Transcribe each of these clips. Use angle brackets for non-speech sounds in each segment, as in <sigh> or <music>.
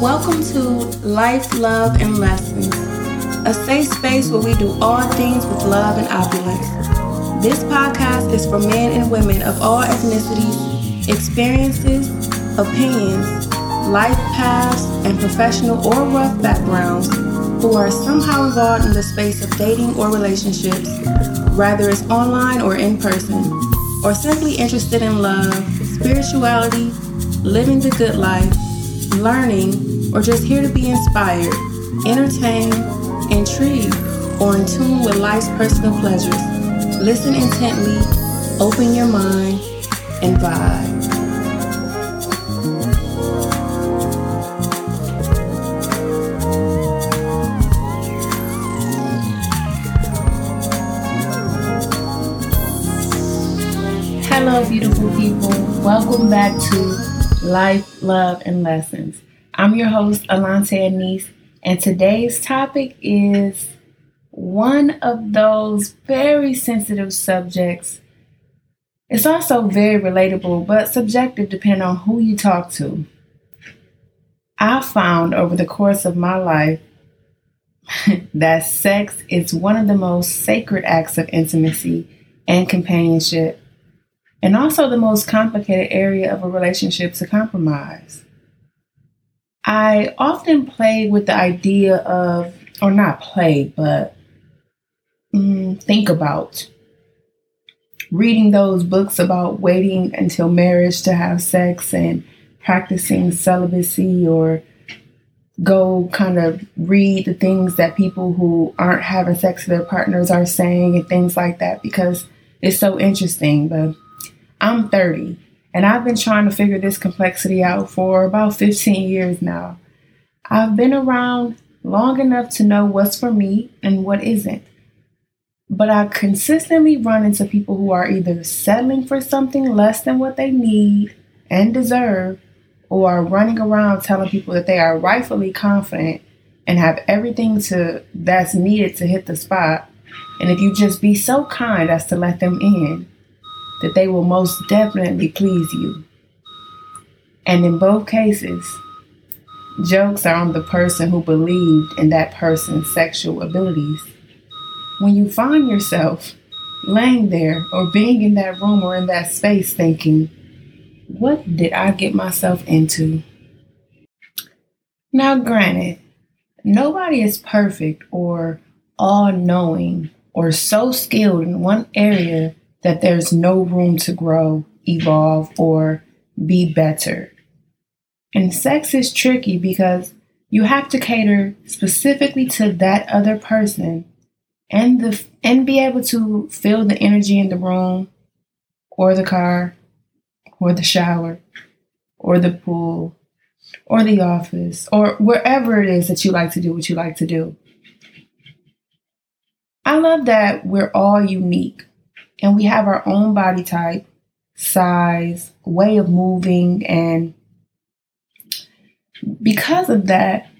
Welcome to Life, Love, and Lessons, a safe space where we do all things with love and opulence. This podcast is for men and women of all ethnicities, experiences, opinions, life paths, and professional or rough backgrounds who are somehow involved in the space of dating or relationships, whether it's online or in person, or simply interested in love, spirituality, living the good life, learning, or just here to be inspired, entertained, intrigued, or in tune with life's personal pleasures. Listen intently, open your mind, and vibe. Hello, beautiful people. Welcome back to Life, Love, and Lessons. I'm your host, Alante Anise, and today's topic is one of those very sensitive subjects. It's also very relatable, but subjective depending on who you talk to. I found over the course of my life <laughs> that sex is one of the most sacred acts of intimacy and companionship, and also the most complicated area of a relationship to compromise. I often play with the idea of, or not play, but mm, think about reading those books about waiting until marriage to have sex and practicing celibacy or go kind of read the things that people who aren't having sex with their partners are saying and things like that because it's so interesting. But I'm 30 and I've been trying to figure this complexity out for about 15 years now. I've been around long enough to know what's for me and what isn't. But I consistently run into people who are either settling for something less than what they need and deserve, or are running around telling people that they are rightfully confident and have everything to that's needed to hit the spot. And if you just be so kind as to let them in, that they will most definitely please you. And in both cases, jokes are on the person who believed in that person's sexual abilities. When you find yourself laying there or being in that room or in that space thinking, what did I get myself into? Now, granted, nobody is perfect or all knowing or so skilled in one area that there's no room to grow, evolve, or be better. And sex is tricky because you have to cater specifically to that other person and the and be able to feel the energy in the room or the car or the shower or the pool or the office or wherever it is that you like to do what you like to do. I love that we're all unique and we have our own body type, size, way of moving, and because of that,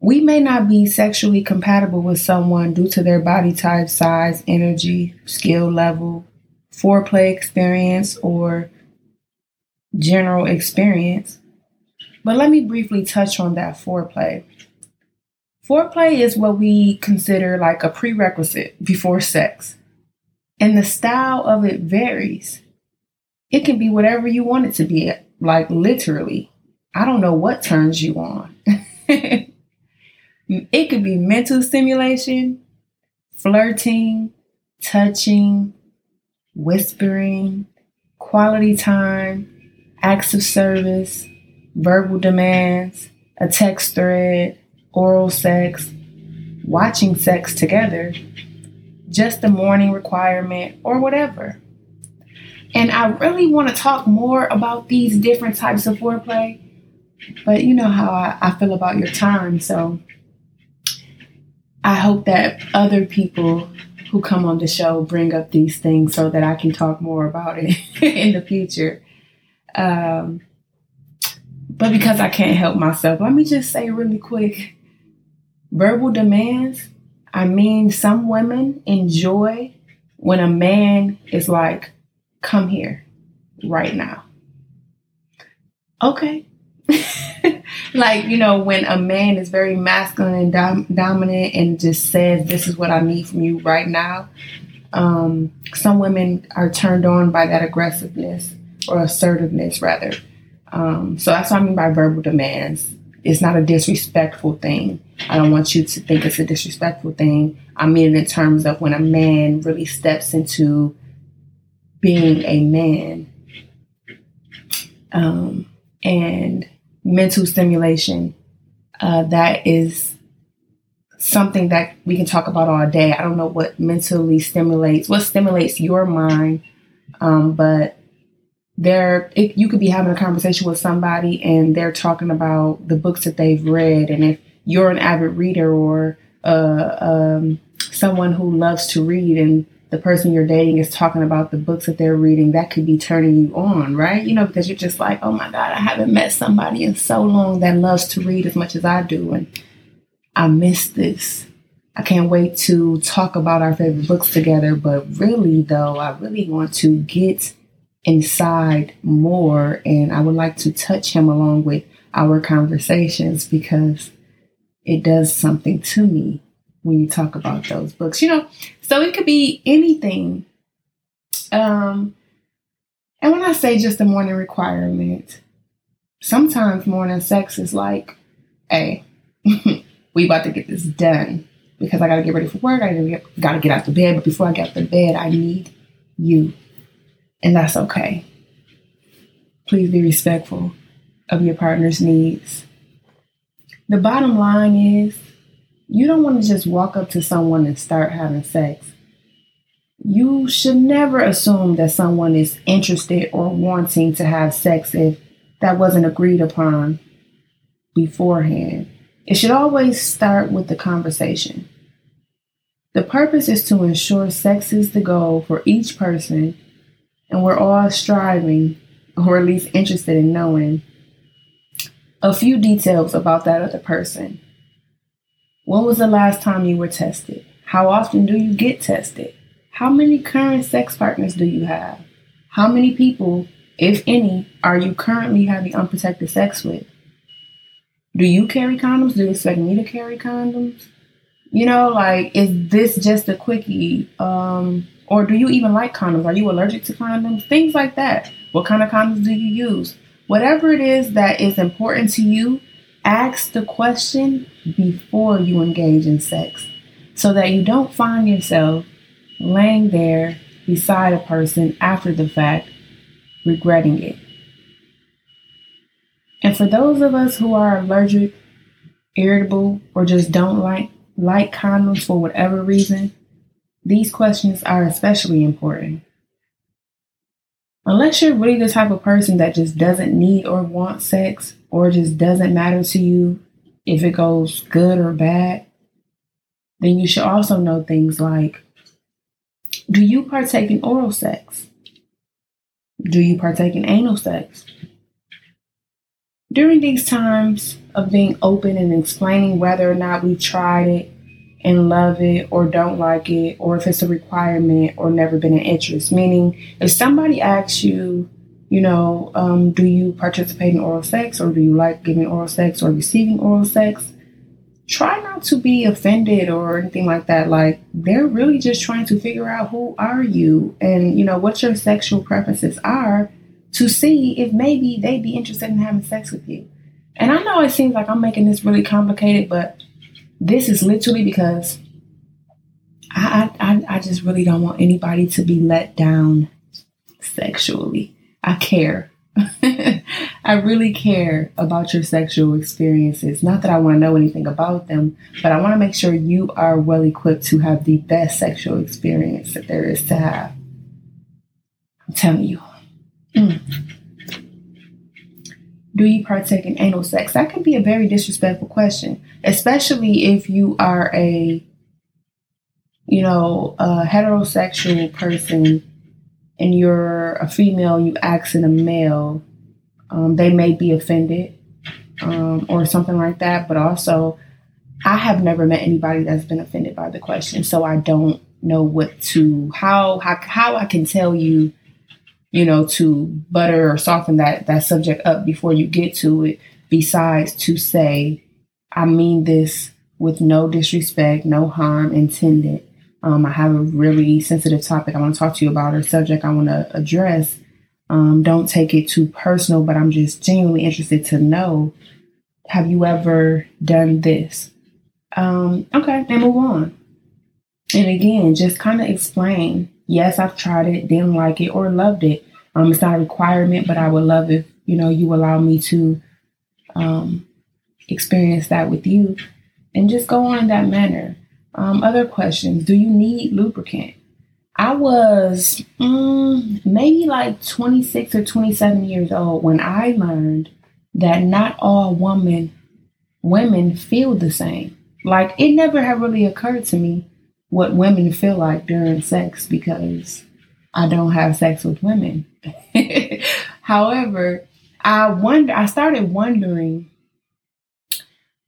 we may not be sexually compatible with someone due to their body type, size, energy, skill level, foreplay experience, or general experience. But let me briefly touch on that foreplay. Foreplay is what we consider like a prerequisite before sex and the style of it varies. It can be whatever you want it to be, like literally. I don't know what turns you on. <laughs> it could be mental stimulation, flirting, touching, whispering, quality time, acts of service, verbal demands, a text thread, oral sex, watching sex together, just a morning requirement, or whatever. And I really want to talk more about these different types of foreplay, but you know how I, I feel about your time. So I hope that other people who come on the show bring up these things so that I can talk more about it <laughs> in the future. Um, but because I can't help myself, let me just say really quick verbal demands I mean, some women enjoy when a man is like, come here right now. okay. <laughs> like, you know, when a man is very masculine and dom- dominant and just says, This is what I need from you right now, um, some women are turned on by that aggressiveness or assertiveness, rather. Um, so that's what I mean by verbal demands. It's not a disrespectful thing. I don't want you to think it's a disrespectful thing. I mean it in terms of when a man really steps into being a man. Um, and mental stimulation, uh, that is something that we can talk about all day. I don't know what mentally stimulates, what stimulates your mind, um, but there it, you could be having a conversation with somebody and they're talking about the books that they've read and if you're an avid reader or uh, um, someone who loves to read and the person you're dating is talking about the books that they're reading that could be turning you on right? You know because you're just like oh my god i haven't met somebody in so long that loves to read as much as i do and i miss this. I can't wait to talk about our favorite books together, but really, though, I really want to get inside more and I would like to touch him along with our conversations because it does something to me when you talk about those books. You know, so it could be anything. Um and when I say just a morning requirement, sometimes morning sex is like, hey, <laughs> we about to get this done because I gotta get ready for work. I get, gotta get out the bed, but before I get out the bed, I need you and that's okay. Please be respectful of your partner's needs. The bottom line is you don't want to just walk up to someone and start having sex. You should never assume that someone is interested or wanting to have sex if that wasn't agreed upon beforehand. It should always start with the conversation. The purpose is to ensure sex is the goal for each person and we're all striving, or at least interested in knowing, a few details about that other person. When was the last time you were tested? How often do you get tested? How many current sex partners do you have? How many people, if any, are you currently having unprotected sex with? Do you carry condoms? Do you expect me to carry condoms? You know, like, is this just a quickie? Um, or do you even like condoms? Are you allergic to condoms? Things like that. What kind of condoms do you use? Whatever it is that is important to you, ask the question before you engage in sex so that you don't find yourself laying there beside a person after the fact regretting it. And for those of us who are allergic, irritable, or just don't like like condoms for whatever reason, these questions are especially important. Unless you're really the type of person that just doesn't need or want sex, or just doesn't matter to you if it goes good or bad, then you should also know things like Do you partake in oral sex? Do you partake in anal sex? During these times of being open and explaining whether or not we tried it, and love it or don't like it, or if it's a requirement or never been an interest. Meaning, if somebody asks you, you know, um, do you participate in oral sex or do you like giving oral sex or receiving oral sex? Try not to be offended or anything like that. Like they're really just trying to figure out who are you and you know what your sexual preferences are to see if maybe they'd be interested in having sex with you. And I know it seems like I'm making this really complicated, but this is literally because I, I, I just really don't want anybody to be let down sexually. I care. <laughs> I really care about your sexual experiences. Not that I want to know anything about them, but I want to make sure you are well equipped to have the best sexual experience that there is to have. I'm telling you. Mm. Do you partake in anal sex? That can be a very disrespectful question especially if you are a you know a heterosexual person and you're a female you asking a male um, they may be offended um, or something like that but also i have never met anybody that's been offended by the question so i don't know what to how how, how i can tell you you know, to butter or soften that that subject up before you get to it. Besides to say, I mean this with no disrespect, no harm intended. Um, I have a really sensitive topic I want to talk to you about or subject I want to address. Um, don't take it too personal, but I'm just genuinely interested to know have you ever done this? Um, okay, and move on. And again, just kind of explain. Yes, I've tried it, didn't like it, or loved it. Um, it's not a requirement, but I would love if you know you allow me to um, experience that with you, and just go on that manner. Um, other questions: Do you need lubricant? I was mm, maybe like 26 or 27 years old when I learned that not all women women feel the same. Like it never had really occurred to me what women feel like during sex because I don't have sex with women. <laughs> However, I wonder I started wondering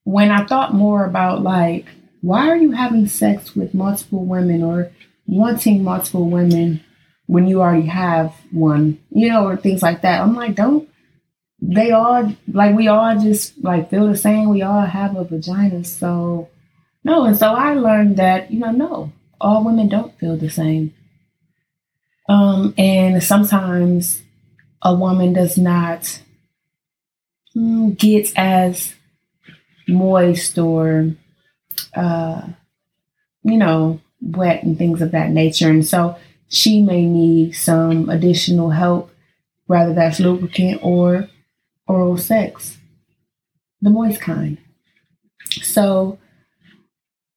when I thought more about like why are you having sex with multiple women or wanting multiple women when you already have one, you know, or things like that. I'm like, don't they all like we all just like feel the same. We all have a vagina, so no. And so I learned that you know, no, all women don't feel the same. Um, and sometimes a woman does not mm, get as moist or, uh, you know, wet and things of that nature. And so she may need some additional help, whether that's lubricant or oral sex, the moist kind. So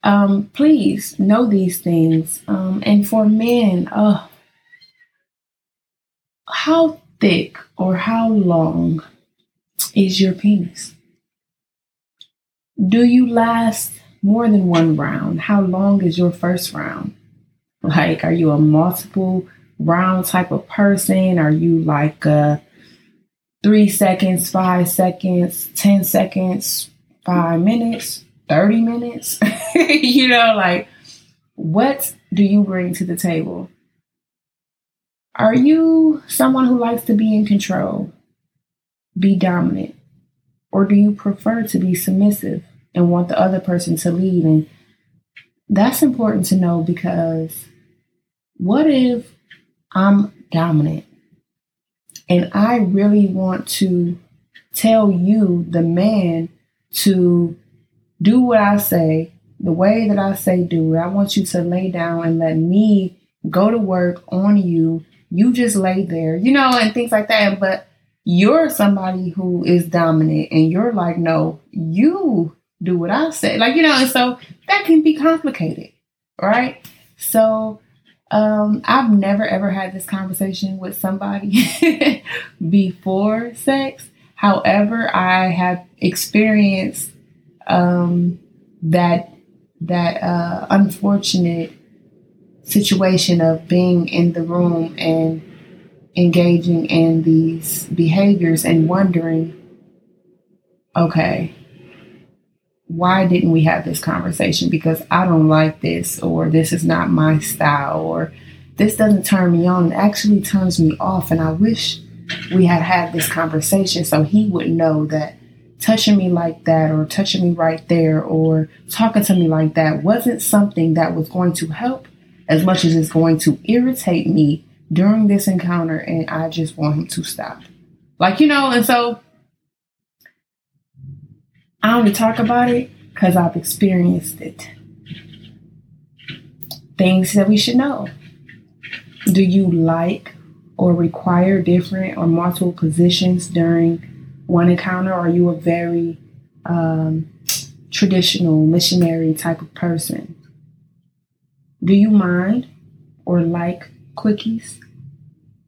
um, please know these things. Um, and for men, uh, how thick or how long is your penis? Do you last more than one round? How long is your first round? Like, are you a multiple round type of person? Are you like a three seconds, five seconds, 10 seconds, five minutes, 30 minutes. <laughs> you know, like, what do you bring to the table? Are you someone who likes to be in control, be dominant, or do you prefer to be submissive and want the other person to lead? And that's important to know because what if I'm dominant and I really want to tell you, the man, to do what I say, the way that I say do it. I want you to lay down and let me go to work on you. You just lay there, you know, and things like that. But you're somebody who is dominant and you're like, no, you do what I say. Like, you know, and so that can be complicated, right? So um, I've never ever had this conversation with somebody <laughs> before sex. However, I have experienced um, that that uh, unfortunate situation of being in the room and engaging in these behaviors and wondering, okay, why didn't we have this conversation? Because I don't like this, or this is not my style, or this doesn't turn me on. It actually turns me off. And I wish we had had this conversation so he would know that touching me like that, or touching me right there, or talking to me like that wasn't something that was going to help as much as it's going to irritate me during this encounter. And I just want him to stop. Like, you know, and so I only talk about it because I've experienced it. Things that we should know. Do you like or require different or multiple positions during one encounter? Or are you a very um, traditional missionary type of person? Do you mind or like quickies?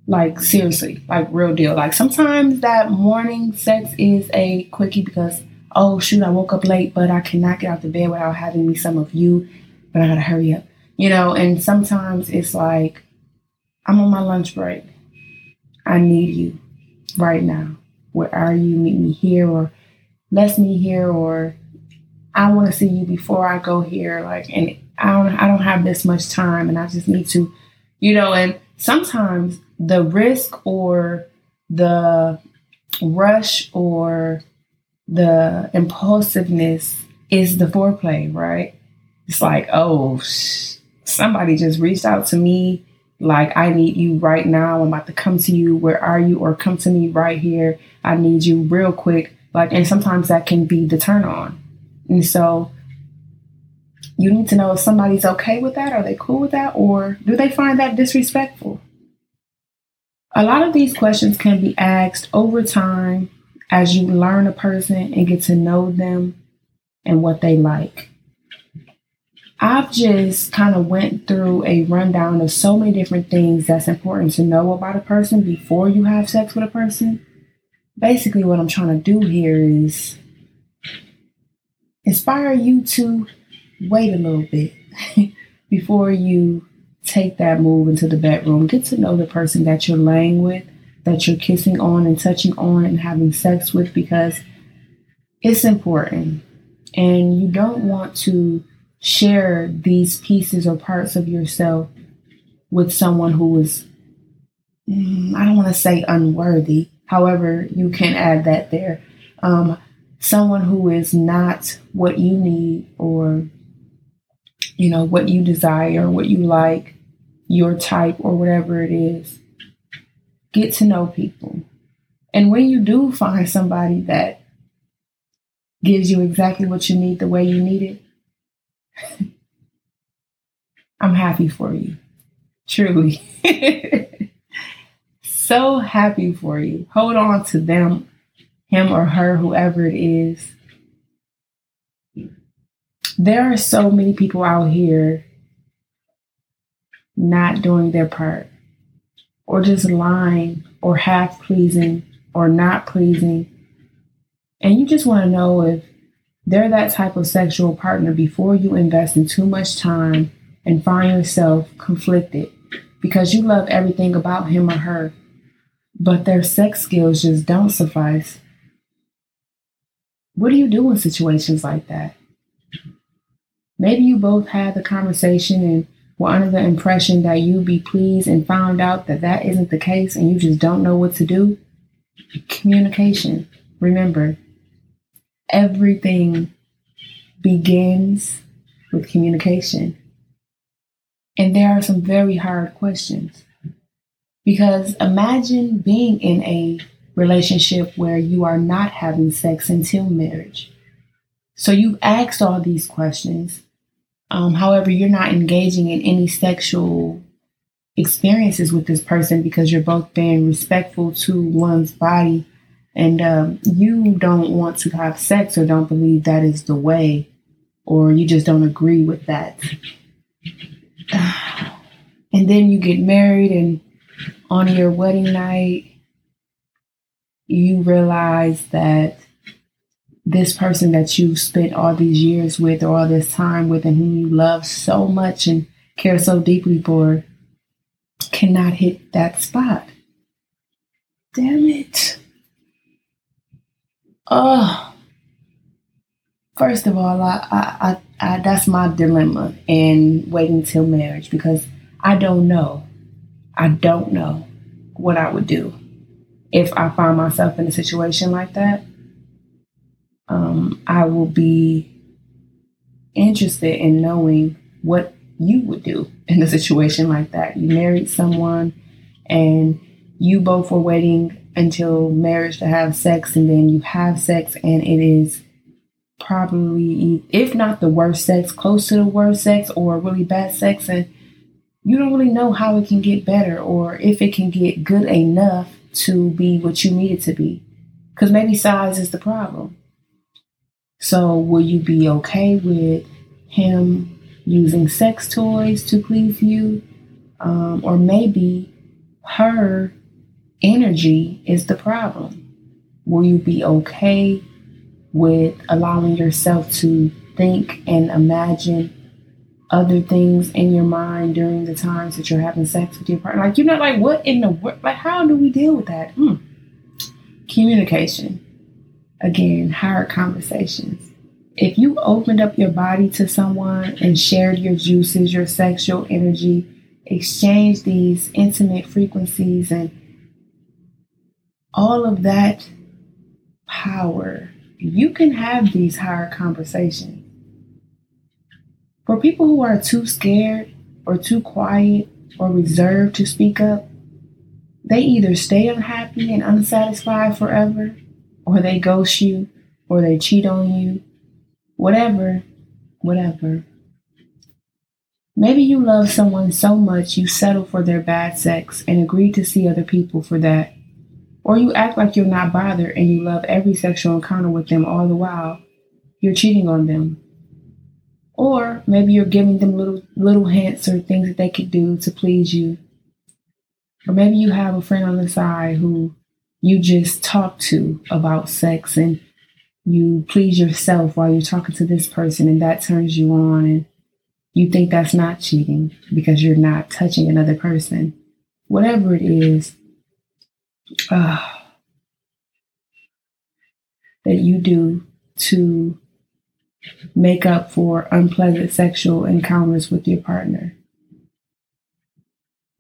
Like seriously, like real deal. Like sometimes that morning sex is a quickie because oh shoot, I woke up late, but I cannot get out the bed without having me some of you, but I gotta hurry up. You know, and sometimes it's like I'm on my lunch break. I need you right now. Where are you? Meet me here or let's meet here or I want to see you before I go here. Like, and I don't, I don't have this much time and I just need to, you know, and sometimes the risk or the rush or the impulsiveness is the foreplay, right? It's like, oh, sh- somebody just reached out to me. Like, I need you right now. I'm about to come to you. Where are you? Or come to me right here. I need you real quick. Like, and sometimes that can be the turn on. And so you need to know if somebody's okay with that. Are they cool with that? Or do they find that disrespectful? A lot of these questions can be asked over time as you learn a person and get to know them and what they like. I've just kind of went through a rundown of so many different things that's important to know about a person before you have sex with a person. Basically, what I'm trying to do here is inspire you to wait a little bit <laughs> before you take that move into the bedroom. Get to know the person that you're laying with, that you're kissing on and touching on and having sex with because it's important. And you don't want to share these pieces or parts of yourself with someone who is, mm, I don't want to say unworthy. However, you can add that there. Um, someone who is not what you need or you know what you desire or what you like your type or whatever it is get to know people. And when you do find somebody that gives you exactly what you need the way you need it <laughs> i'm happy for you. Truly <laughs> so happy for you hold on to them him or her, whoever it is. There are so many people out here not doing their part, or just lying, or half pleasing, or not pleasing. And you just want to know if they're that type of sexual partner before you invest in too much time and find yourself conflicted because you love everything about him or her, but their sex skills just don't suffice. What do you do in situations like that? Maybe you both had the conversation and were under the impression that you'd be pleased and found out that that isn't the case and you just don't know what to do. Communication. Remember, everything begins with communication. And there are some very hard questions. Because imagine being in a relationship where you are not having sex until marriage. So you've asked all these questions. Um, however, you're not engaging in any sexual experiences with this person because you're both being respectful to one's body and um, you don't want to have sex or don't believe that is the way or you just don't agree with that. <sighs> And then you get married and on your wedding night, you realize that this person that you've spent all these years with or all this time with and whom you love so much and care so deeply for cannot hit that spot. Damn it. Oh. First of all, I, I, I, I that's my dilemma in waiting till marriage because I don't know. I don't know what I would do if I find myself in a situation like that, um, I will be interested in knowing what you would do in a situation like that. You married someone and you both were waiting until marriage to have sex, and then you have sex, and it is probably, if not the worst sex, close to the worst sex, or really bad sex, and you don't really know how it can get better or if it can get good enough to be what you need it to be. Because maybe size is the problem. So, will you be okay with him using sex toys to please you? Um, or maybe her energy is the problem. Will you be okay with allowing yourself to think and imagine other things in your mind during the times that you're having sex with your partner. Like, you're not like, what in the world? Like, how do we deal with that? Hmm. Communication. Again, higher conversations. If you opened up your body to someone and shared your juices, your sexual energy, exchange these intimate frequencies and all of that power, you can have these higher conversations. For people who are too scared or too quiet or reserved to speak up, they either stay unhappy and unsatisfied forever, or they ghost you, or they cheat on you, whatever, whatever. Maybe you love someone so much you settle for their bad sex and agree to see other people for that. Or you act like you're not bothered and you love every sexual encounter with them all the while you're cheating on them. Or maybe you're giving them little little hints or things that they could do to please you. Or maybe you have a friend on the side who you just talk to about sex and you please yourself while you're talking to this person and that turns you on and you think that's not cheating because you're not touching another person. Whatever it is uh, that you do to make up for unpleasant sexual encounters with your partner.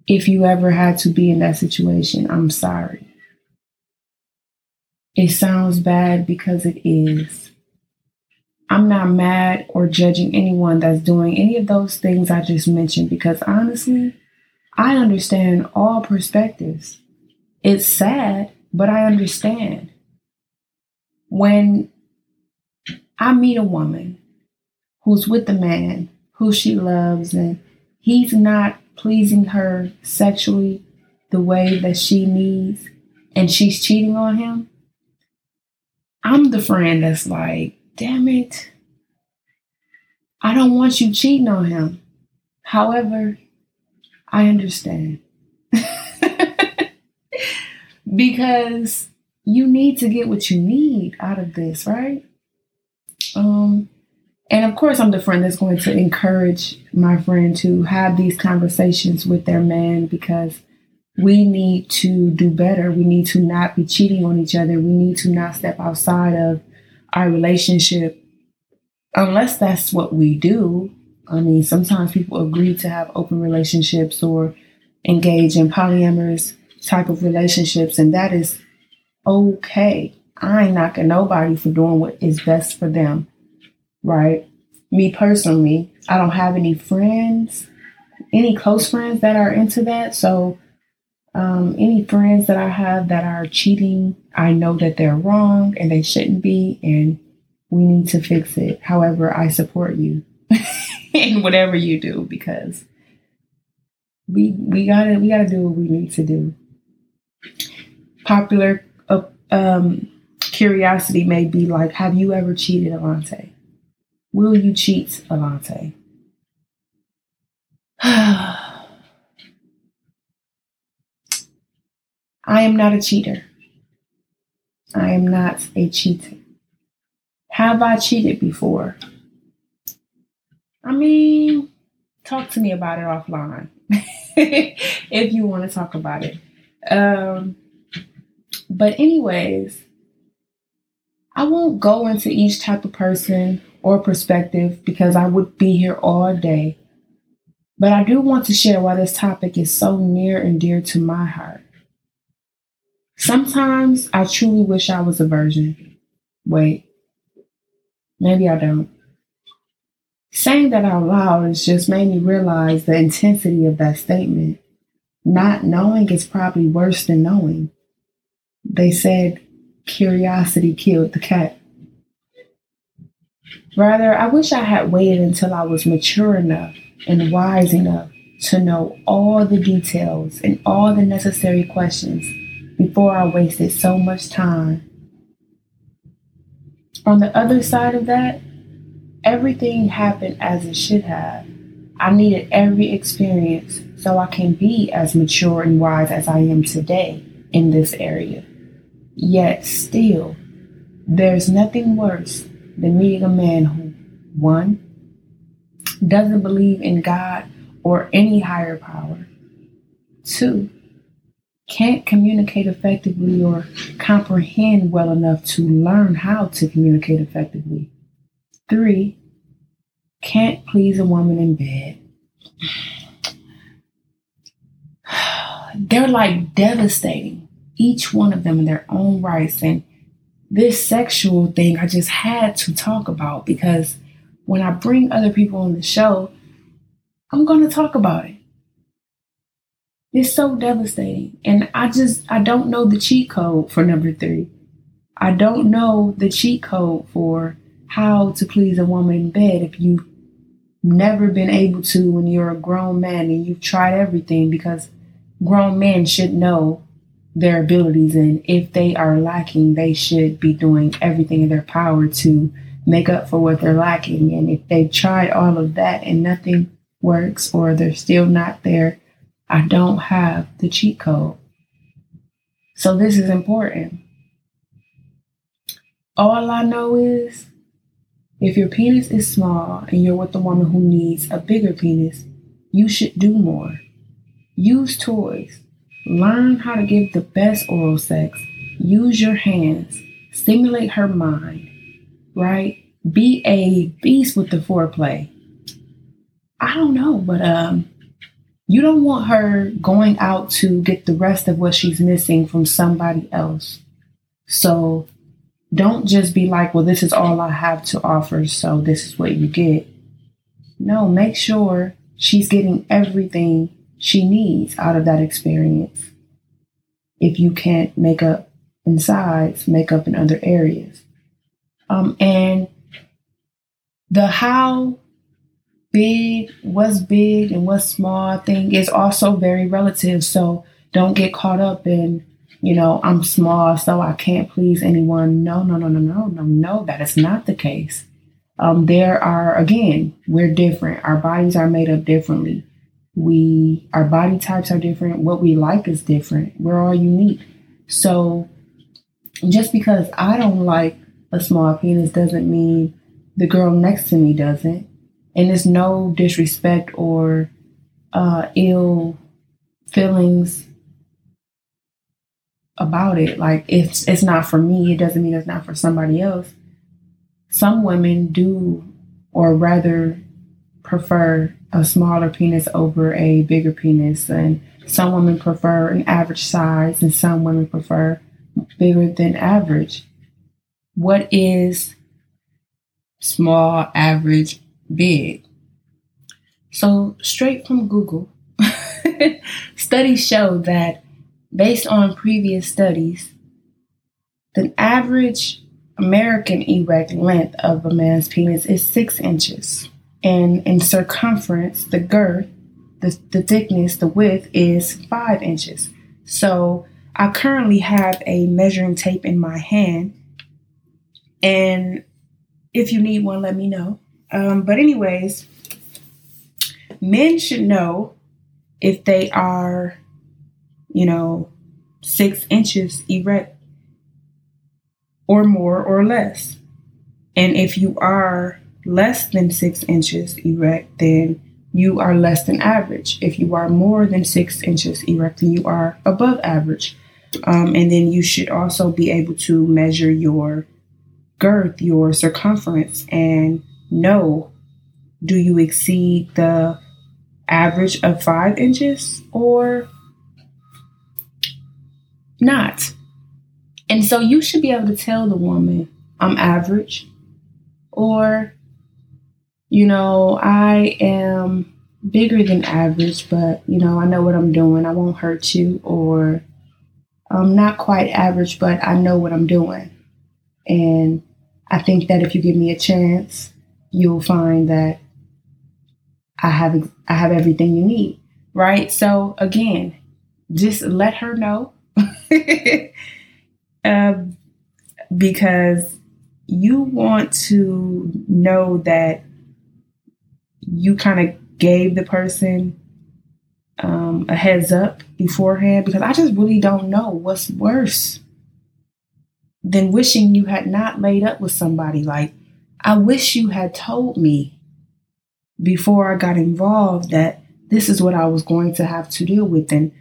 If you ever had to be in that situation, I'm sorry. It sounds bad because it is. I'm not mad or judging anyone that's doing any of those things I just mentioned because honestly, I understand all perspectives. It's sad, but I understand. When I meet a woman who's with a man who she loves and he's not pleasing her sexually the way that she needs and she's cheating on him, I'm the friend that's like, damn it. I don't want you cheating on him. However, I understand. <laughs> because you need to get what you need out of this, right? Um, and of course, I'm the friend that's going to encourage my friend to have these conversations with their man because we need to do better. We need to not be cheating on each other. We need to not step outside of our relationship unless that's what we do. I mean, sometimes people agree to have open relationships or engage in polyamorous type of relationships, and that is okay. I ain't knocking nobody for doing what is best for them, right? Me personally, I don't have any friends, any close friends that are into that. So, um, any friends that I have that are cheating, I know that they're wrong and they shouldn't be, and we need to fix it. However, I support you <laughs> in whatever you do because we we gotta we gotta do what we need to do. Popular uh, um, curiosity may be like, have you ever cheated, Alante? Will you cheat, Alante? <sighs> I am not a cheater. I am not a cheater. Have I cheated before? I mean, talk to me about it offline <laughs> if you want to talk about it. Um, but, anyways, I won't go into each type of person or perspective because I would be here all day. But I do want to share why this topic is so near and dear to my heart. Sometimes I truly wish I was a virgin. Wait, Maybe I don't. Saying that out loud has just made me realize the intensity of that statement. Not knowing is probably worse than knowing. They said curiosity killed the cat. Rather, I wish I had waited until I was mature enough and wise enough to know all the details and all the necessary questions before I wasted so much time on the other side of that, everything happened as it should have. I needed every experience so I can be as mature and wise as I am today in this area. Yet still, there's nothing worse than meeting a man who, one, doesn't believe in God or any higher power, two, can't communicate effectively or comprehend well enough to learn how to communicate effectively. Three, can't please a woman in bed. <sighs> they're like devastating, each one of them in their own rights. And this sexual thing, I just had to talk about because when I bring other people on the show, I'm going to talk about it. It's so devastating. And I just, I don't know the cheat code for number three. I don't know the cheat code for how to please a woman in bed if you've never been able to when you're a grown man and you've tried everything because grown men should know their abilities and if they are lacking, they should be doing everything in their power to make up for what they're lacking. And if they've tried all of that and nothing works or they're still not there, I don't have the cheat code. So this is important. All I know is if your penis is small and you're with a woman who needs a bigger penis, you should do more. Use toys. Learn how to give the best oral sex. Use your hands. Stimulate her mind. Right? Be a beast with the foreplay. I don't know, but um you don't want her going out to get the rest of what she's missing from somebody else. So don't just be like, well, this is all I have to offer, so this is what you get. No, make sure she's getting everything she needs out of that experience. If you can't make up in sides, make up in other areas. Um, and the how big, what's big and what's small thing is also very relative. So don't get caught up in you know, I'm small, so I can't please anyone. No, no, no, no, no, no, no, that is not the case. Um, there are, again, we're different. Our bodies are made up differently. We, our body types are different. What we like is different. We're all unique. So just because I don't like a small penis doesn't mean the girl next to me doesn't. And there's no disrespect or uh, ill feelings about it. Like it's it's not for me, it doesn't mean it's not for somebody else. Some women do, or rather, prefer a smaller penis over a bigger penis, and some women prefer an average size, and some women prefer bigger than average. What is small, average, big? So, straight from Google, <laughs> studies show that based on previous studies, the average American erect length of a man's penis is six inches. And in circumference, the girth, the, the thickness, the width is five inches. So I currently have a measuring tape in my hand. And if you need one, let me know. Um, but, anyways, men should know if they are you know, six inches erect or more or less. And if you are less than six inches erect, then you are less than average. If you are more than six inches erect, then you are above average. Um, and then you should also be able to measure your girth, your circumference, and know do you exceed the average of five inches or not. And so you should be able to tell the woman, I'm average, or, you know, I am bigger than average, but, you know, I know what I'm doing. I won't hurt you, or I'm not quite average, but I know what I'm doing. And I think that if you give me a chance, you'll find that I have I have everything you need, right? So again, just let her know <laughs> um, because you want to know that you kind of gave the person um, a heads up beforehand because I just really don't know what's worse than wishing you had not laid up with somebody. Like, I wish you had told me before I got involved that this is what I was going to have to deal with. And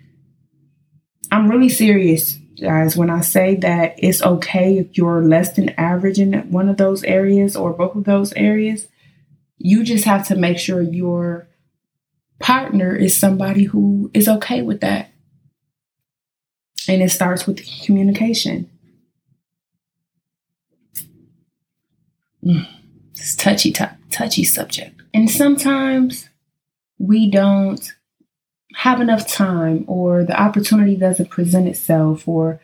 I'm really serious, guys, when I say that it's okay if you're less than average in one of those areas or both of those areas. You just have to make sure your partner is somebody who is okay with that. And it starts with communication. Mm, it's touchy, t- touchy subject. And sometimes we don't have enough time or the opportunity doesn't present itself or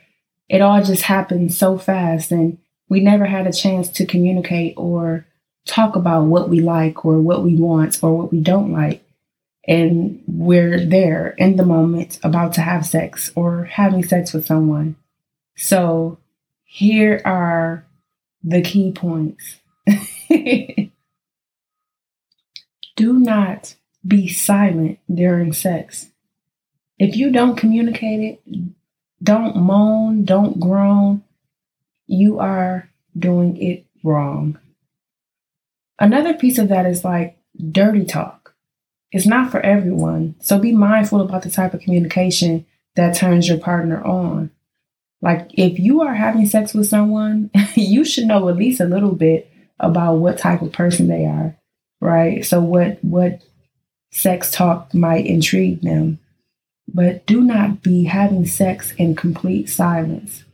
it all just happens so fast and we never had a chance to communicate or talk about what we like or what we want or what we don't like. And we're there in the moment about to have sex or having sex with someone. So here are the key points. <laughs> Do not be silent during sex. If you don't communicate it, don't moan, don't groan, you are doing it wrong. Another piece of that is like dirty talk. It's not for everyone. So be mindful about the type of communication that turns your partner on. Like if you are having sex with someone, <laughs> you should know at least a little bit about what type of person they are, right? So what what sex talk might intrigue them. But do not be having sex in complete silence.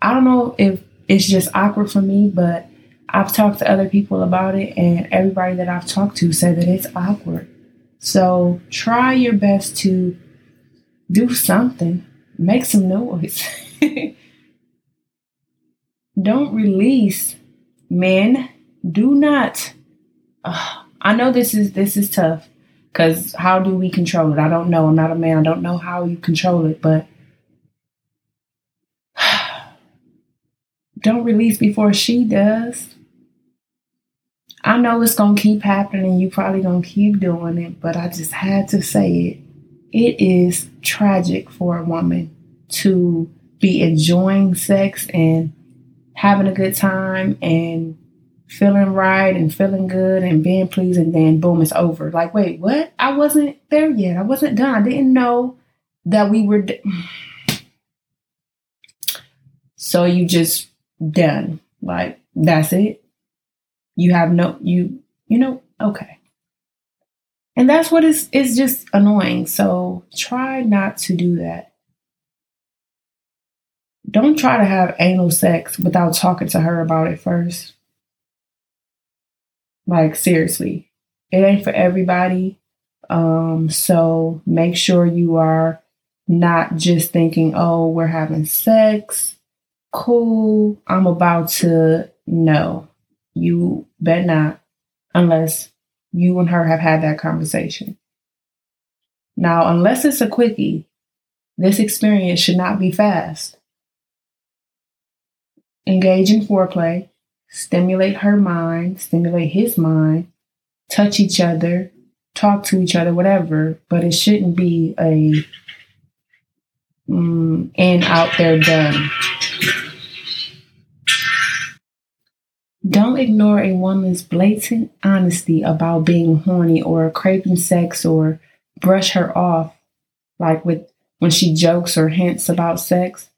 I don't know if it's just awkward for me, but I've talked to other people about it, and everybody that I've talked to said that it's awkward. So try your best to do something, make some noise. <laughs> Don't release men. Do not. Uh, I know this is this is tough because how do we control it? I don't know. I'm not a man. I don't know how you control it, but <sighs> don't release before she does. I know it's going to keep happening. You probably going to keep doing it, but I just had to say it. It is tragic for a woman to be enjoying sex and having a good time and feeling right and feeling good and being pleased, and then boom, it's over. Like, wait, what? I wasn't there yet. I wasn't done. I didn't know that we were. D- <sighs> so you just done. Like, that's it you have no you you know okay. And that's what is is just annoying. So try not to do that. Don't try to have anal sex without talking to her about it first. Like seriously. It ain't for everybody. Um so make sure you are not just thinking oh we're having sex. Cool. I'm about to no you bet not, unless you and her have had that conversation. Now, unless it's a quickie, this experience should not be fast. Engage in foreplay, stimulate her mind, stimulate his mind, touch each other, talk to each other, whatever, but it shouldn't be a mm, in, out there, done. Don't ignore a woman's blatant honesty about being horny or craving sex or brush her off like with when she jokes or hints about sex.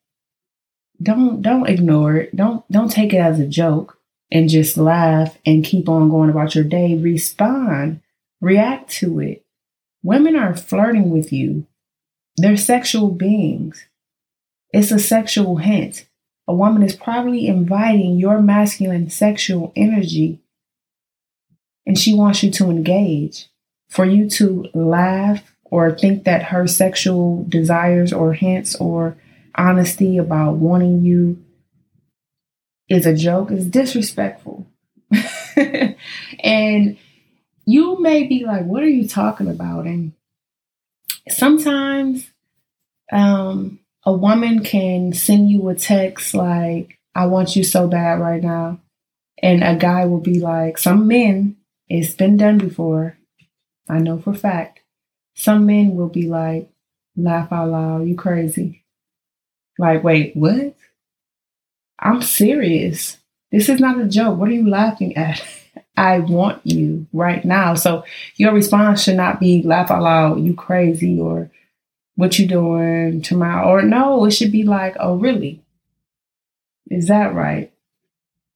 Don't don't ignore it. Don't don't take it as a joke and just laugh and keep on going about your day. Respond. React to it. Women are flirting with you. They're sexual beings. It's a sexual hint a woman is probably inviting your masculine sexual energy and she wants you to engage. For you to laugh or think that her sexual desires or hints or honesty about wanting you is a joke is disrespectful. <laughs> and you may be like, what are you talking about? And sometimes um, a woman can send you a text like, I want you so bad right now. And a guy will be like, some men, it's been done before. I know for fact. Some men will be like, laugh out loud, you crazy. Like, wait, what? I'm serious. This is not a joke. What are you laughing at? <laughs> I want you right now. So your response should not be laugh out loud, you crazy, or what you doing tomorrow? Or no, it should be like, oh, really? Is that right?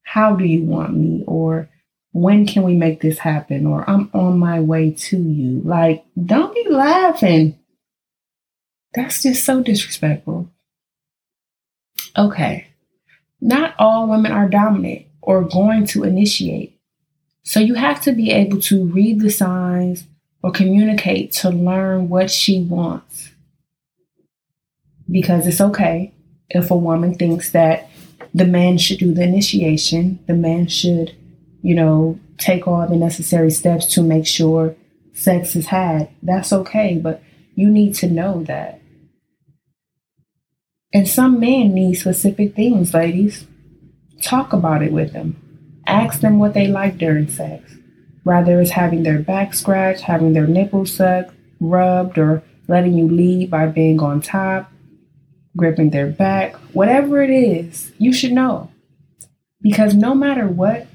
How do you want me? Or when can we make this happen? Or I'm on my way to you. Like, don't be laughing. That's just so disrespectful. Okay, not all women are dominant or going to initiate. So you have to be able to read the signs or communicate to learn what she wants. Because it's okay if a woman thinks that the man should do the initiation, the man should, you know, take all the necessary steps to make sure sex is had. That's okay, but you need to know that. And some men need specific things, ladies. Talk about it with them. Ask them what they like during sex. Whether it's having their back scratched, having their nipples sucked, rubbed, or letting you lead by being on top, gripping their back, whatever it is, you should know. Because no matter what,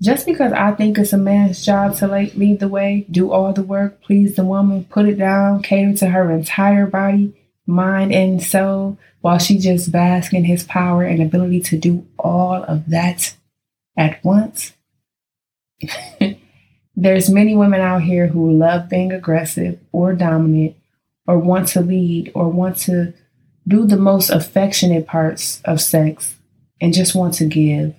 just because I think it's a man's job to like lead the way, do all the work, please the woman, put it down, cater to her entire body, mind, and soul, while she just bask in his power and ability to do all of that at once. <laughs> There's many women out here who love being aggressive or dominant or want to lead or want to do the most affectionate parts of sex and just want to give.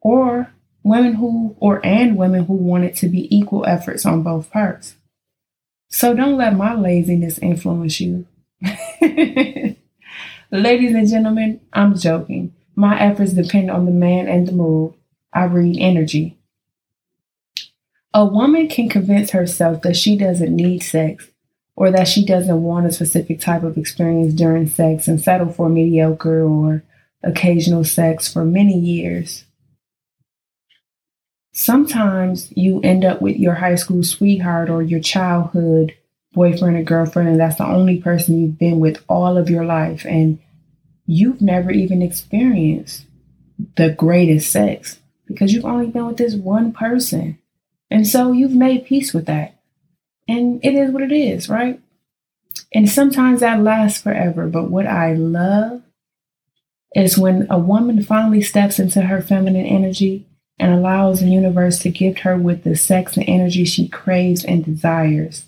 Or women who, or and women who want it to be equal efforts on both parts. So don't let my laziness influence you. <laughs> Ladies and gentlemen, I'm joking. My efforts depend on the man and the mood. I read energy. A woman can convince herself that she doesn't need sex or that she doesn't want a specific type of experience during sex and settle for mediocre or occasional sex for many years. Sometimes you end up with your high school sweetheart or your childhood boyfriend or girlfriend, and that's the only person you've been with all of your life, and you've never even experienced the greatest sex because you've only been with this one person. And so you've made peace with that. And it is what it is, right? And sometimes that lasts forever. But what I love is when a woman finally steps into her feminine energy and allows the universe to gift her with the sex and energy she craves and desires.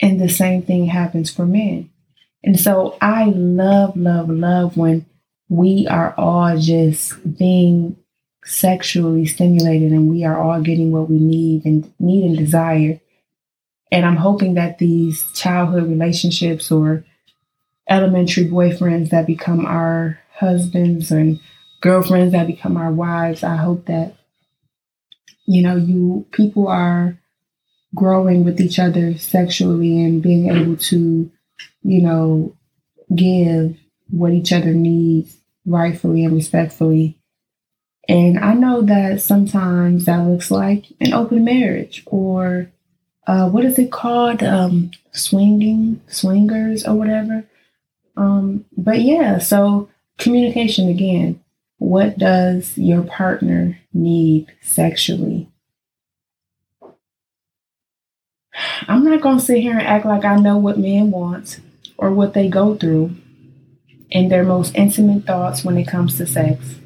And the same thing happens for men. And so I love, love, love when we are all just being sexually stimulated and we are all getting what we need and need and desire. And I'm hoping that these childhood relationships or elementary boyfriends that become our husbands and girlfriends that become our wives, I hope that, you know, you people are growing with each other sexually and being able to, you know, give what each other needs rightfully and respectfully. And I know that sometimes that looks like an open marriage or uh, what is it called? Um, swinging, swingers, or whatever. Um, but yeah, so communication again. What does your partner need sexually? I'm not going to sit here and act like I know what men want or what they go through in their most intimate thoughts when it comes to sex.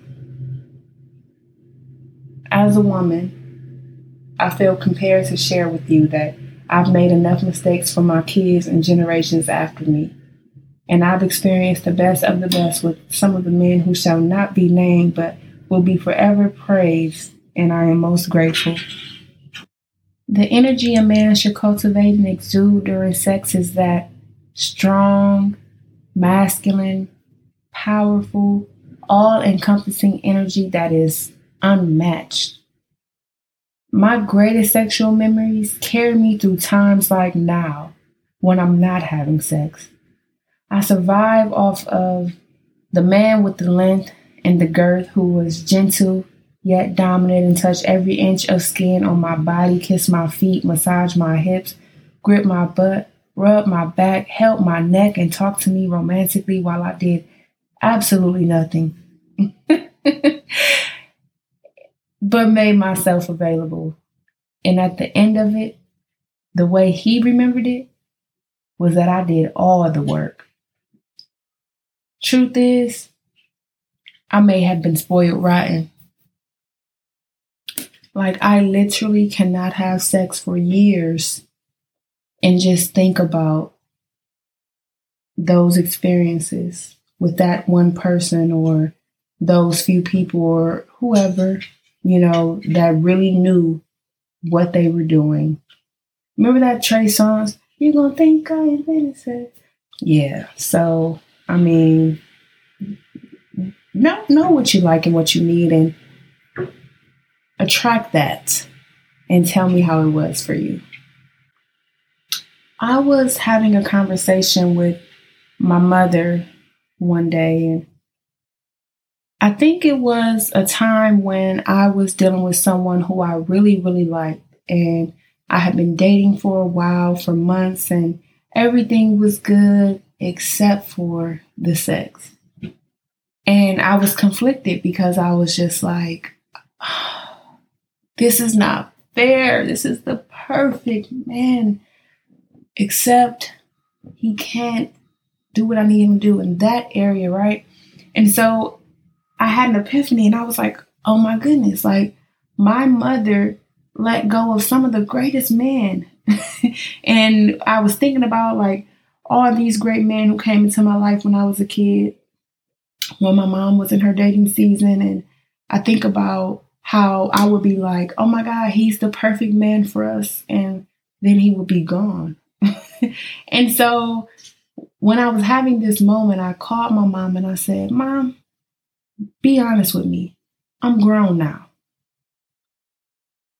As a woman, I feel compelled to share with you that I've made enough mistakes for my kids and generations after me. And I've experienced the best of the best with some of the men who shall not be named but will be forever praised, and I am most grateful. The energy a man should cultivate and exude during sex is that strong, masculine, powerful, all encompassing energy that is unmatched. My greatest sexual memories carry me through times like now when I'm not having sex. I survive off of the man with the length and the girth who was gentle yet dominant and touched every inch of skin on my body, kissed my feet, massaged my hips, gripped my butt, rubbed my back, held my neck, and talked to me romantically while I did absolutely nothing. <laughs> but made myself available. And at the end of it, the way he remembered it was that I did all the work. Truth is, I may have been spoiled rotten. Like, I literally cannot have sex for years and just think about those experiences with that one person or those few people or whoever, you know, that really knew what they were doing. Remember that Trey Songz? You gonna think I invented it? Yeah. So I mean, know know what you like and what you need, and attract that, and tell me how it was for you. I was having a conversation with my mother one day, and I think it was a time when I was dealing with someone who I really, really liked. And I had been dating for a while, for months, and everything was good except for the sex. And I was conflicted because I was just like, <sighs> this is not fair. This is the perfect man, except he can't do what I need him to do in that area, right? And so I had an epiphany and I was like, oh my goodness, like my mother let go of some of the greatest men. <laughs> and I was thinking about like all these great men who came into my life when I was a kid, when my mom was in her dating season. And I think about how I would be like, oh my God, he's the perfect man for us. And then he would be gone. <laughs> and so when I was having this moment, I called my mom and I said, Mom, be honest with me. I'm grown now.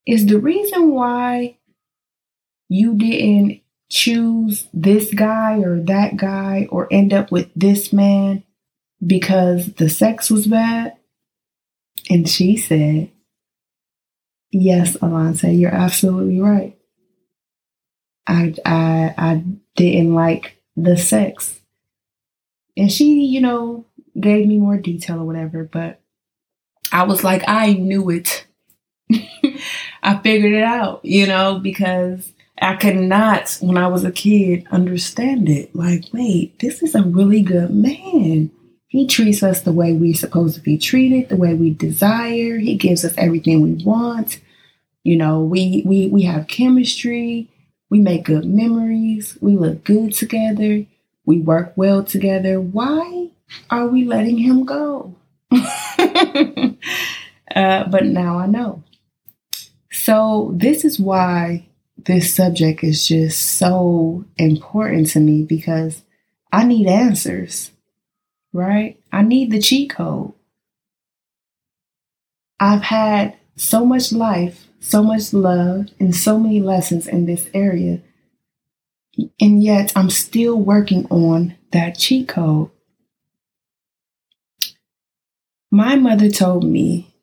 Is the reason why you didn't choose this guy or that guy or end up with this man because the sex was bad? And she said, Yes, Alonte, you're absolutely right. I I I didn't like the sex. And she, you know, gave me more detail or whatever, but I was like, I knew it. <laughs> I figured it out, you know, because I could not, when I was a kid, understand it. Like, wait, this is a really good man. He treats us the way we're supposed to be treated, the way we desire. He gives us everything we want. You know, we we we have chemistry. We make good memories. We look good together. We work well together. Why are we letting him go? <laughs> uh, but now I know. So, this is why this subject is just so important to me because I need answers, right? I need the cheat code. I've had so much life, so much love, and so many lessons in this area. And yet I'm still working on that cheat code. My mother told me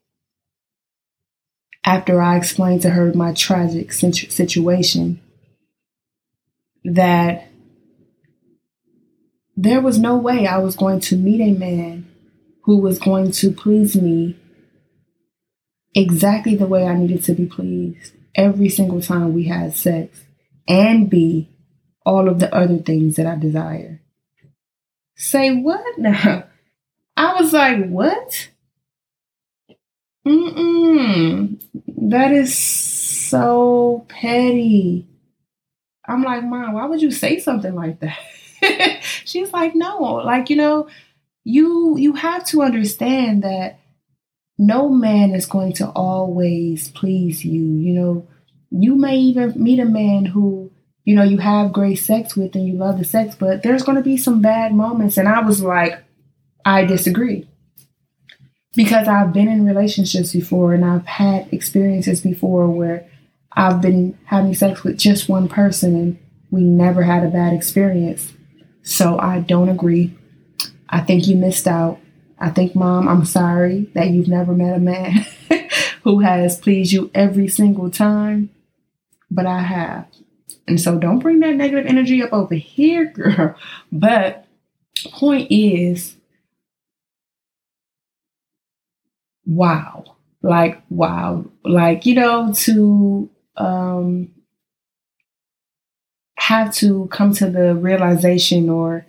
after I explained to her my tragic situation that there was no way I was going to meet a man who was going to please me exactly the way I needed to be pleased every single time we had sex and be all of the other things that I desire. Say what now? I was like, what? Mm-mm. That is so petty. I'm like, Mom, why would you say something like that? <laughs> She's like, no, like, you know, you you have to understand that no man is going to always please you. You know, you may even meet a man who, you know, you have great sex with and you love the sex, but there's going to be some bad moments. And I was like, I disagree. Because I've been in relationships before and I've had experiences before where I've been having sex with just one person and we never had a bad experience. So I don't agree. I think you missed out. I think, Mom, I'm sorry that you've never met a man <laughs> who has pleased you every single time, but I have. And so don't bring that negative energy up over here, <laughs> girl. But point is, wow. Like, wow. Like, you know, to um, have to come to the realization or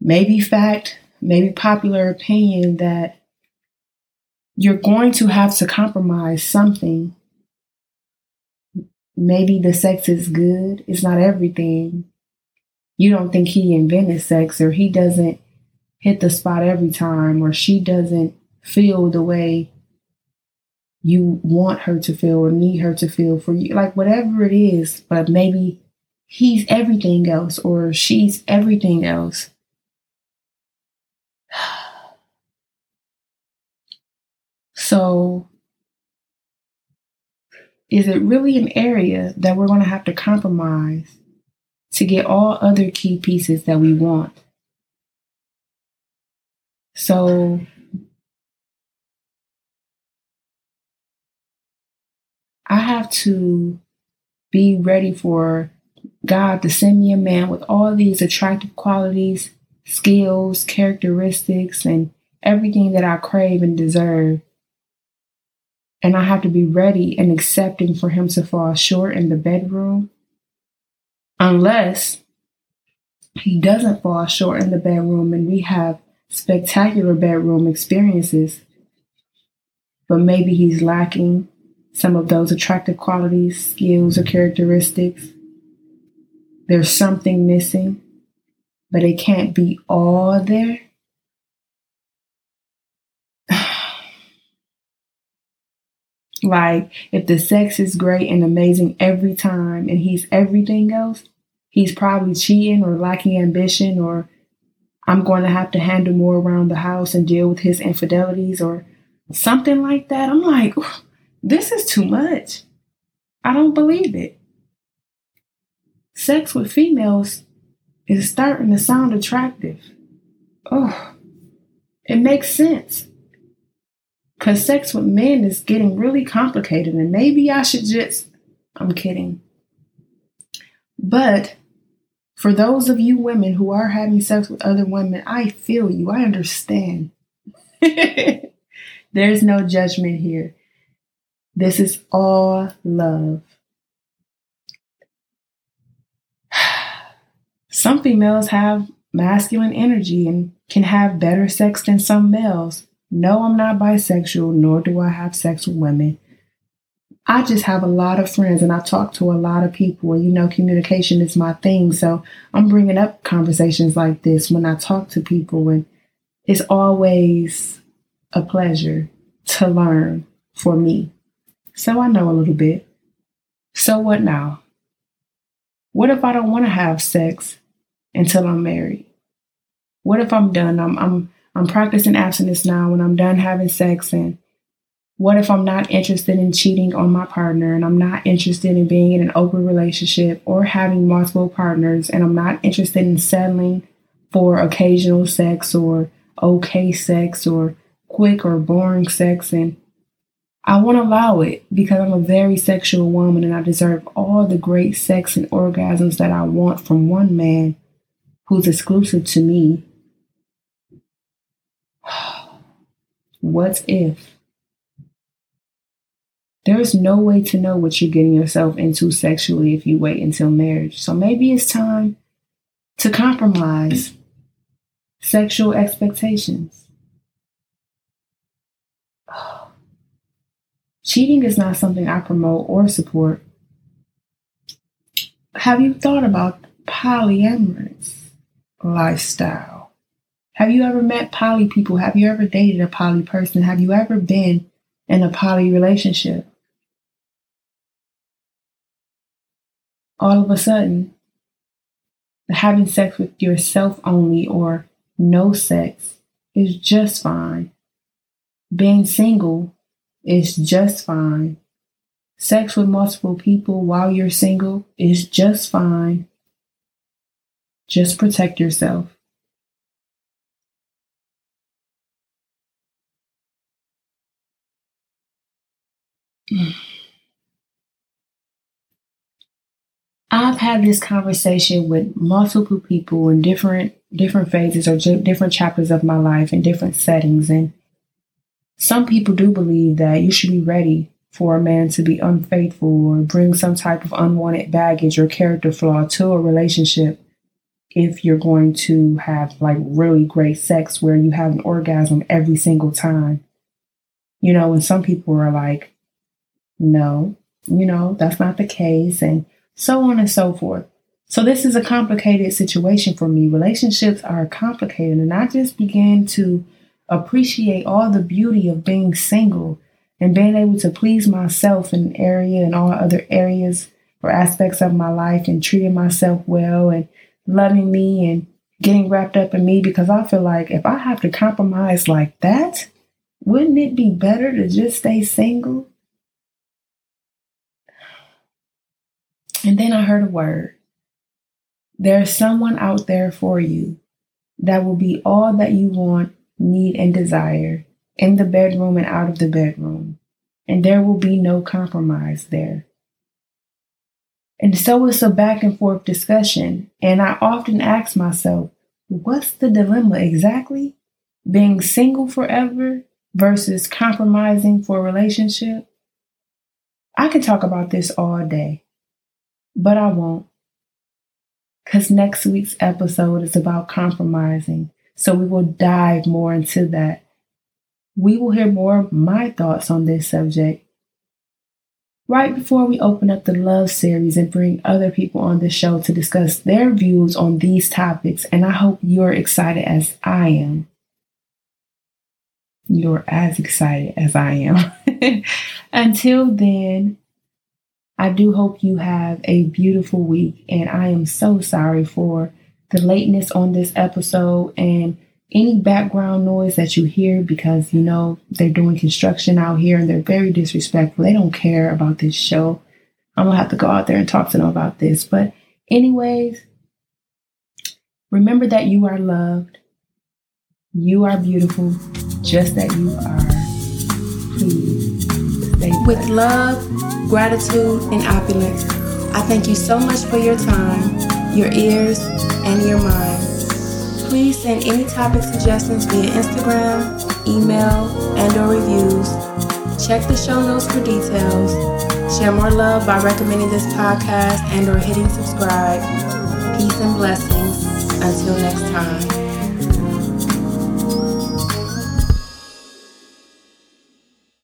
maybe fact, maybe popular opinion that you're going to have to compromise something. Maybe the sex is good, it's not everything. you don't think he invented sex or he doesn't hit the spot every time or she doesn't feel the way you want her to feel or need her to feel for you like whatever it is but maybe he's everything else or she's everything else. <sighs> So is it really an area that we're going to have to compromise to get all other key pieces that we want so I have to be ready for God to send me a man with all these attractive qualities, skills, characteristics, and everything that I crave and deserve. And I have to be ready and accepting for him to fall short in the bedroom. Unless he doesn't fall short in the bedroom and we have spectacular bedroom experiences, but maybe he's lacking some of those attractive qualities, skills, or characteristics. There's something missing, but it can't be all there. <sighs> like, if the sex is great and amazing every time and he's everything else, he's probably cheating or lacking ambition, or I'm going to have to handle more around the house and deal with his infidelities or something like that. I'm like, this is too much. I don't believe it. Sex with females is starting to sound attractive. Oh, it makes sense. Because sex with men is getting really complicated, and maybe I should just. I'm kidding. But for those of you women who are having sex with other women, I feel you. I understand. <laughs> There's no judgment here. This is all love. <sighs> Some females have masculine energy and can have better sex than some males. No, I'm not bisexual, nor do I have sex with women. I just have a lot of friends and I talk to a lot of people, you know, communication is my thing. So I'm bringing up conversations like this when I talk to people, and it's always a pleasure to learn for me. So I know a little bit. So what now? What if I don't want to have sex until I'm married? What if I'm done? I'm I'm I'm practicing abstinence now when I'm done having sex and what if I'm not interested in cheating on my partner and I'm not interested in being in an open relationship or having multiple partners and I'm not interested in settling for occasional sex or okay sex or quick or boring sex and I won't allow it because I'm a very sexual woman and I deserve all the great sex and orgasms that I want from one man who's exclusive to me. <sighs> What if? There is no way to know what you're getting yourself into sexually if you wait until marriage. So maybe it's time to compromise sexual expectations. <sighs> Cheating is not something I promote or support. Have you thought about polyamorous lifestyle? Have you ever met poly people? Have you ever dated a poly person? Have you ever been in a poly relationship? All of a sudden, having sex with yourself only or no sex is just fine. Being single is just fine. Sex with multiple people while you're single is just fine. Just protect yourself. I've had this conversation with multiple people in different different phases or different chapters of my life in different settings and some people do believe that you should be ready for a man to be unfaithful or bring some type of unwanted baggage or character flaw to a relationship if you're going to have like really great sex where you have an orgasm every single time. You know, and some people are like, no, you know, that's not the case, and so on and so forth. So, this is a complicated situation for me. Relationships are complicated, and I just began to appreciate all the beauty of being single and being able to please myself in area and all other areas or aspects of my life and treating myself well and loving me and getting wrapped up in me because I feel like if I have to compromise like that, wouldn't it be better to just stay single? And then I heard a word. There's someone out there for you that will be all that you want, need, and desire in the bedroom and out of the bedroom. And there will be no compromise there. And so it's a back and forth discussion. And I often ask myself, what's the dilemma exactly? Being single forever versus compromising for a relationship? I can talk about this all day, but I won't. Because next week's episode is about compromising. So we will dive more into that. We will hear more of my thoughts on this subject right before we open up the love series and bring other people on the show to discuss their views on these topics. And I hope you're excited as I am. You're as excited as I am. <laughs> Until then, I do hope you have a beautiful week. And I am so sorry for the lateness on this episode and any background noise that you hear because you know they're doing construction out here and they're very disrespectful. They don't care about this show. I'm gonna have to go out there and talk to them about this. But, anyways, remember that you are loved, you are beautiful, just that you are. Please with love, gratitude, and opulence. I thank you so much for your time, your ears, and your mind. Please send any topic suggestions via Instagram, email, and or reviews. Check the show notes for details. Share more love by recommending this podcast and or hitting subscribe. Peace and blessings. Until next time.